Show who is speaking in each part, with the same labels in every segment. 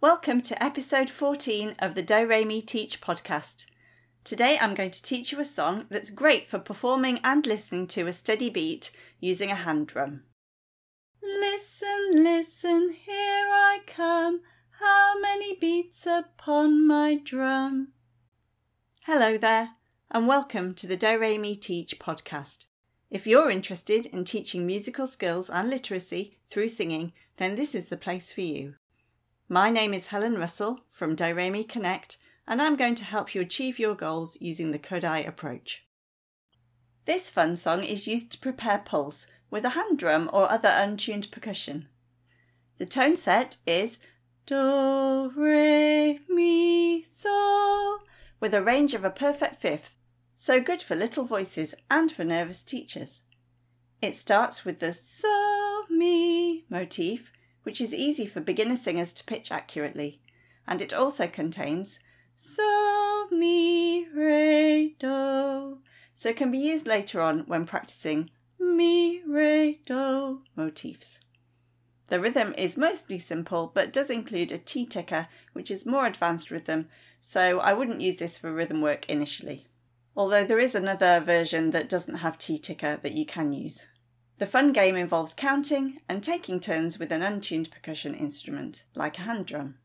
Speaker 1: Welcome to episode 14 of the Do Re Mi Teach podcast. Today I'm going to teach you a song that's great for performing and listening to a steady beat using a hand drum. Listen, listen, here I come. How many beats upon my drum? Hello there, and welcome to the Do Re Mi Teach podcast. If you're interested in teaching musical skills and literacy through singing, then this is the place for you. My name is Helen Russell from Do Re Mi Connect, and I'm going to help you achieve your goals using the Kodály approach. This fun song is used to prepare pulse with a hand drum or other untuned percussion. The tone set is Do, Re, Mi, So, with a range of a perfect fifth, so good for little voices and for nervous teachers. It starts with the So, Mi motif which is easy for beginner singers to pitch accurately, and it also contains so, mi, re, do, so can be used later on when practicing mi, re, do motifs. The rhythm is mostly simple but does include a ti-tika, which is more advanced rhythm, so I wouldn't use this for rhythm work initially. Although there is another version that doesn't have ti-tika that you can use. The fun game involves counting and taking turns with an untuned percussion instrument, like a hand drum.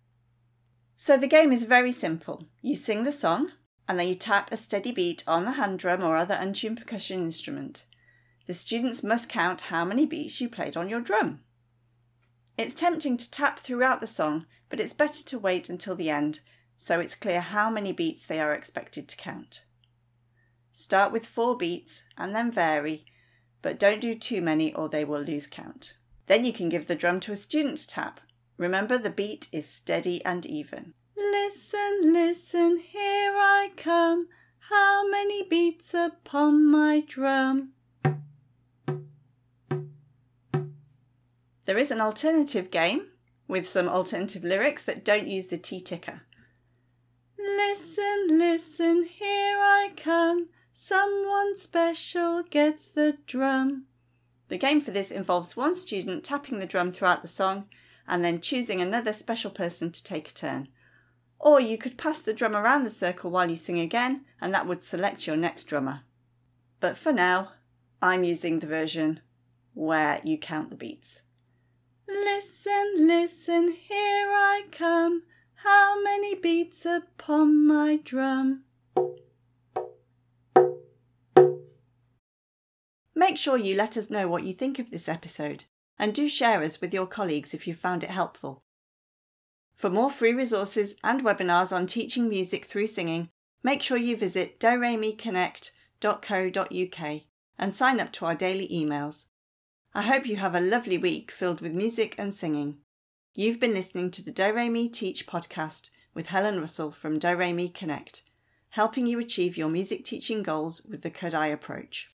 Speaker 1: So the game is very simple. You sing the song, and then you tap a steady beat on the hand drum or other untuned percussion instrument. The students must count how many beats you played on your drum. It's tempting to tap throughout the song, but it's better to wait until the end so it's clear how many beats they are expected to count. Start with four beats and then vary but don't do too many or they will lose count. Then you can give the drum to a student to tap. Remember the beat is steady and even. Listen, listen, here I come. How many beats upon my drum? There is an alternative game with some alternative lyrics that don't use the ti-tika. Listen, listen, here I come. Someone special gets the drum. The game for this involves one student tapping the drum throughout the song and then choosing another special person to take a turn. Or you could pass the drum around the circle while you sing again, and that would select your next drummer. But for now, I'm using the version where you count the beats. Listen, listen, here I come. How many beats upon my drum? Make sure you let us know what you think of this episode and do share us with your colleagues if you found it helpful. For more free resources and webinars on teaching music through singing, make sure you visit doremiconnect.co.uk and sign up to our daily emails. I hope you have a lovely week filled with music and singing. You've been listening to the Do Re Mi Teach podcast with Helen Russell from Do Re Mi Connect, helping you achieve your music teaching goals with the Kodály approach.